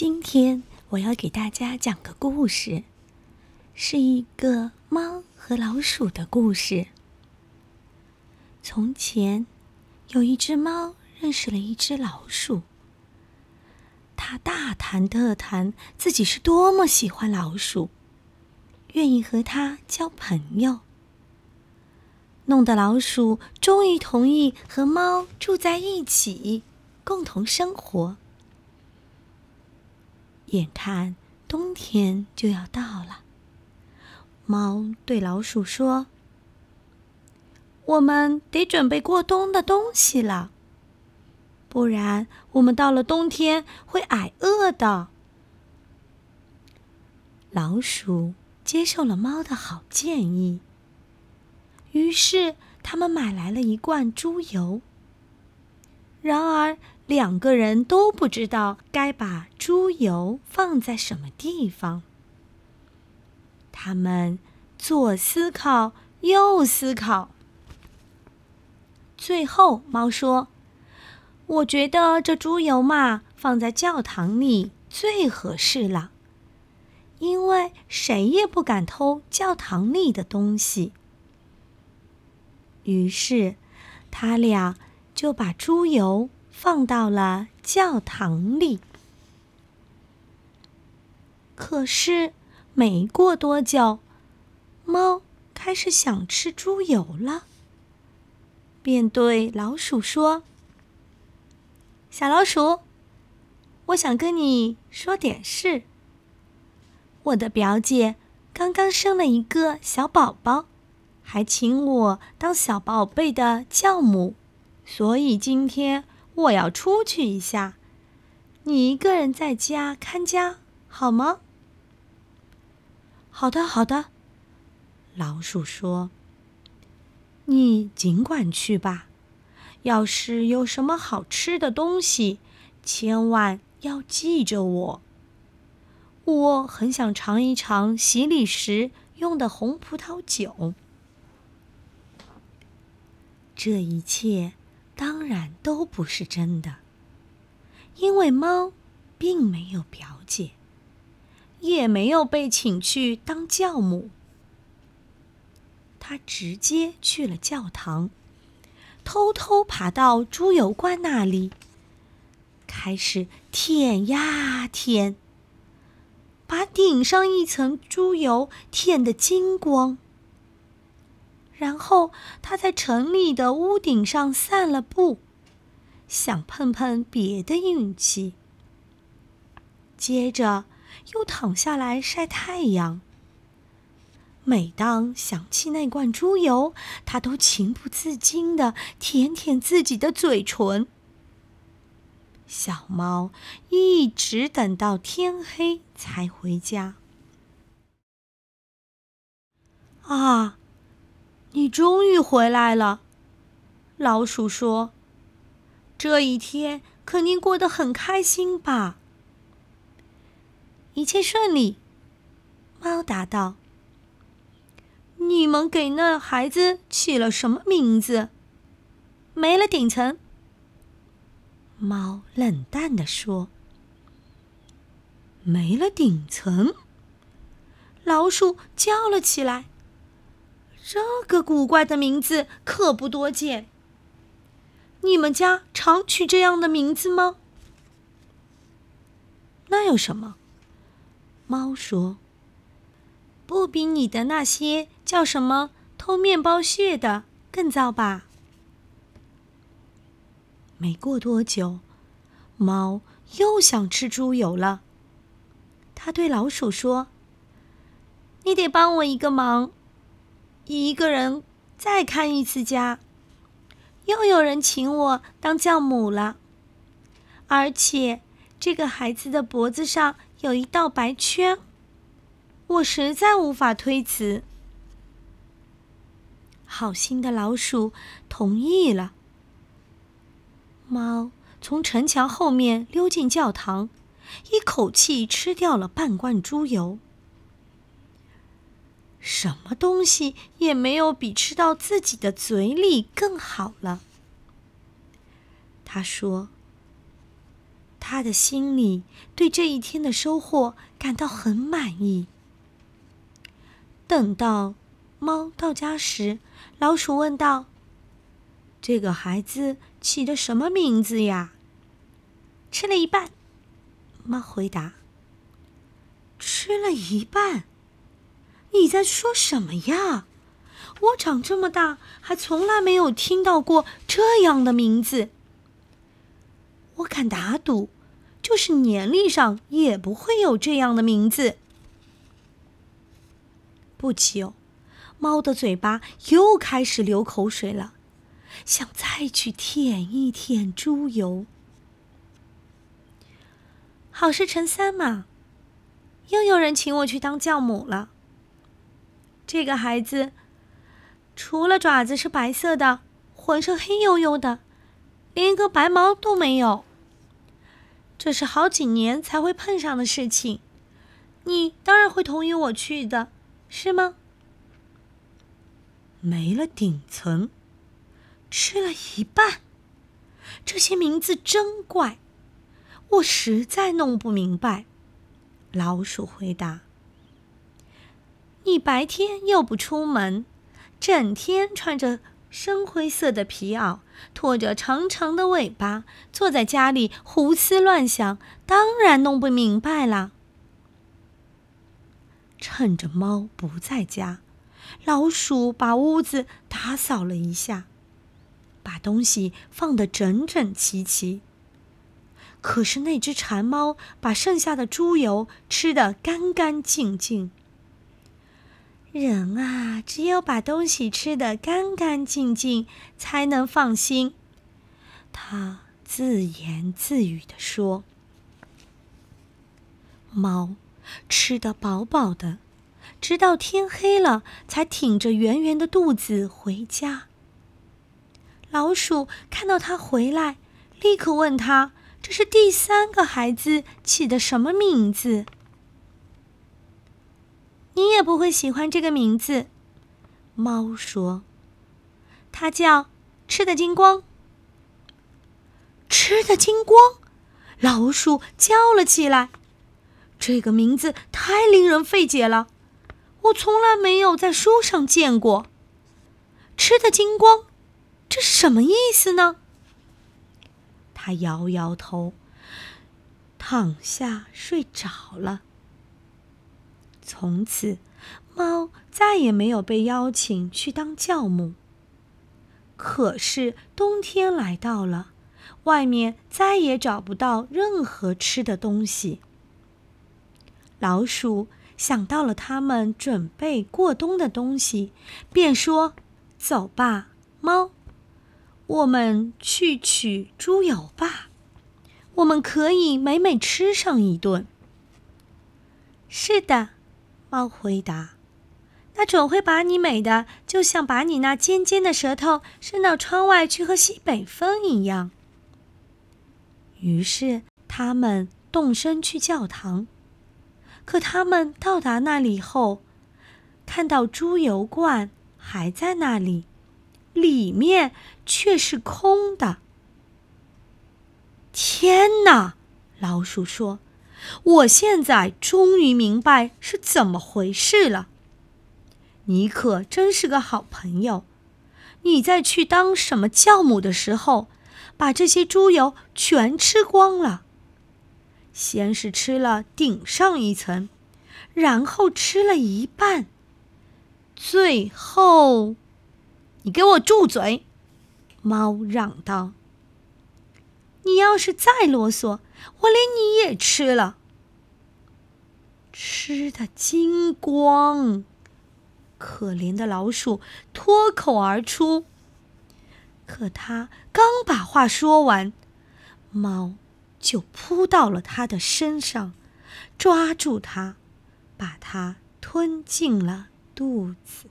今天我要给大家讲个故事，是一个猫和老鼠的故事。从前，有一只猫认识了一只老鼠，它大谈特谈自己是多么喜欢老鼠，愿意和它交朋友，弄得老鼠终于同意和猫住在一起，共同生活。眼看冬天就要到了，猫对老鼠说：“我们得准备过冬的东西了，不然我们到了冬天会挨饿的。”老鼠接受了猫的好建议，于是他们买来了一罐猪油。然而。两个人都不知道该把猪油放在什么地方。他们左思考，右思考。最后，猫说：“我觉得这猪油嘛，放在教堂里最合适了，因为谁也不敢偷教堂里的东西。”于是，他俩就把猪油。放到了教堂里。可是没过多久，猫开始想吃猪油了，便对老鼠说：“小老鼠，我想跟你说点事。我的表姐刚刚生了一个小宝宝，还请我当小宝贝的教母，所以今天。”我要出去一下，你一个人在家看家好吗？好的，好的。老鼠说：“你尽管去吧，要是有什么好吃的东西，千万要记着我。我很想尝一尝洗礼时用的红葡萄酒。”这一切。然都不是真的，因为猫并没有表姐，也没有被请去当教母。他直接去了教堂，偷偷爬到猪油罐那里，开始舔呀舔，把顶上一层猪油舔得精光。然后他在城里的屋顶上散了步，想碰碰别的运气。接着又躺下来晒太阳。每当想起那罐猪油，他都情不自禁的舔舔自己的嘴唇。小猫一直等到天黑才回家。啊！你终于回来了，老鼠说：“这一天肯定过得很开心吧？”一切顺利，猫答道：“你们给那孩子起了什么名字？”没了顶层，猫冷淡地说：“没了顶层。”老鼠叫了起来。这个古怪的名字可不多见。你们家常取这样的名字吗？那有什么？猫说：“不比你的那些叫什么偷面包屑的更糟吧？”没过多久，猫又想吃猪油了。它对老鼠说：“你得帮我一个忙。”一个人再看一次家，又有人请我当教母了，而且这个孩子的脖子上有一道白圈，我实在无法推辞。好心的老鼠同意了。猫从城墙后面溜进教堂，一口气吃掉了半罐猪油。什么东西也没有比吃到自己的嘴里更好了。他说：“他的心里对这一天的收获感到很满意。等到猫到家时，老鼠问道：“这个孩子起的什么名字呀？”“吃了一半。”猫回答。“吃了一半？你在说什么呀？我长这么大还从来没有听到过这样的名字。我敢打赌，就是年历上也不会有这样的名字。”不久。猫的嘴巴又开始流口水了，想再去舔一舔猪油。好事成三嘛，又有人请我去当教母了。这个孩子除了爪子是白色的，浑身黑黝黝的，连一个白毛都没有。这是好几年才会碰上的事情，你当然会同意我去的，是吗？没了顶层，吃了一半。这些名字真怪，我实在弄不明白。老鼠回答：“你白天又不出门，整天穿着深灰色的皮袄，拖着长长的尾巴，坐在家里胡思乱想，当然弄不明白啦。”趁着猫不在家。老鼠把屋子打扫了一下，把东西放得整整齐齐。可是那只馋猫把剩下的猪油吃得干干净净。人啊，只有把东西吃得干干净净，才能放心。他自言自语地说：“猫吃得饱饱的。”直到天黑了，才挺着圆圆的肚子回家。老鼠看到他回来，立刻问他：“这是第三个孩子起的什么名字？”你也不会喜欢这个名字，猫说：“它叫吃的精光。”吃的精光，老鼠叫了起来：“这个名字太令人费解了。”我从来没有在书上见过。吃的精光，这是什么意思呢？他摇摇头，躺下睡着了。从此，猫再也没有被邀请去当教母。可是冬天来到了，外面再也找不到任何吃的东西。老鼠。想到了他们准备过冬的东西，便说：“走吧，猫，我们去取猪油吧。我们可以美美吃上一顿。”是的，猫回答：“那准会把你美的，就像把你那尖尖的舌头伸到窗外去喝西北风一样。”于是他们动身去教堂。可他们到达那里后，看到猪油罐还在那里，里面却是空的。天哪！老鼠说：“我现在终于明白是怎么回事了。你可真是个好朋友。你在去当什么教母的时候，把这些猪油全吃光了。”先是吃了顶上一层，然后吃了一半，最后，你给我住嘴！猫嚷道：“你要是再啰嗦，我连你也吃了。”吃的精光，可怜的老鼠脱口而出。可他刚把话说完，猫。就扑到了他的身上，抓住他，把他吞进了肚子。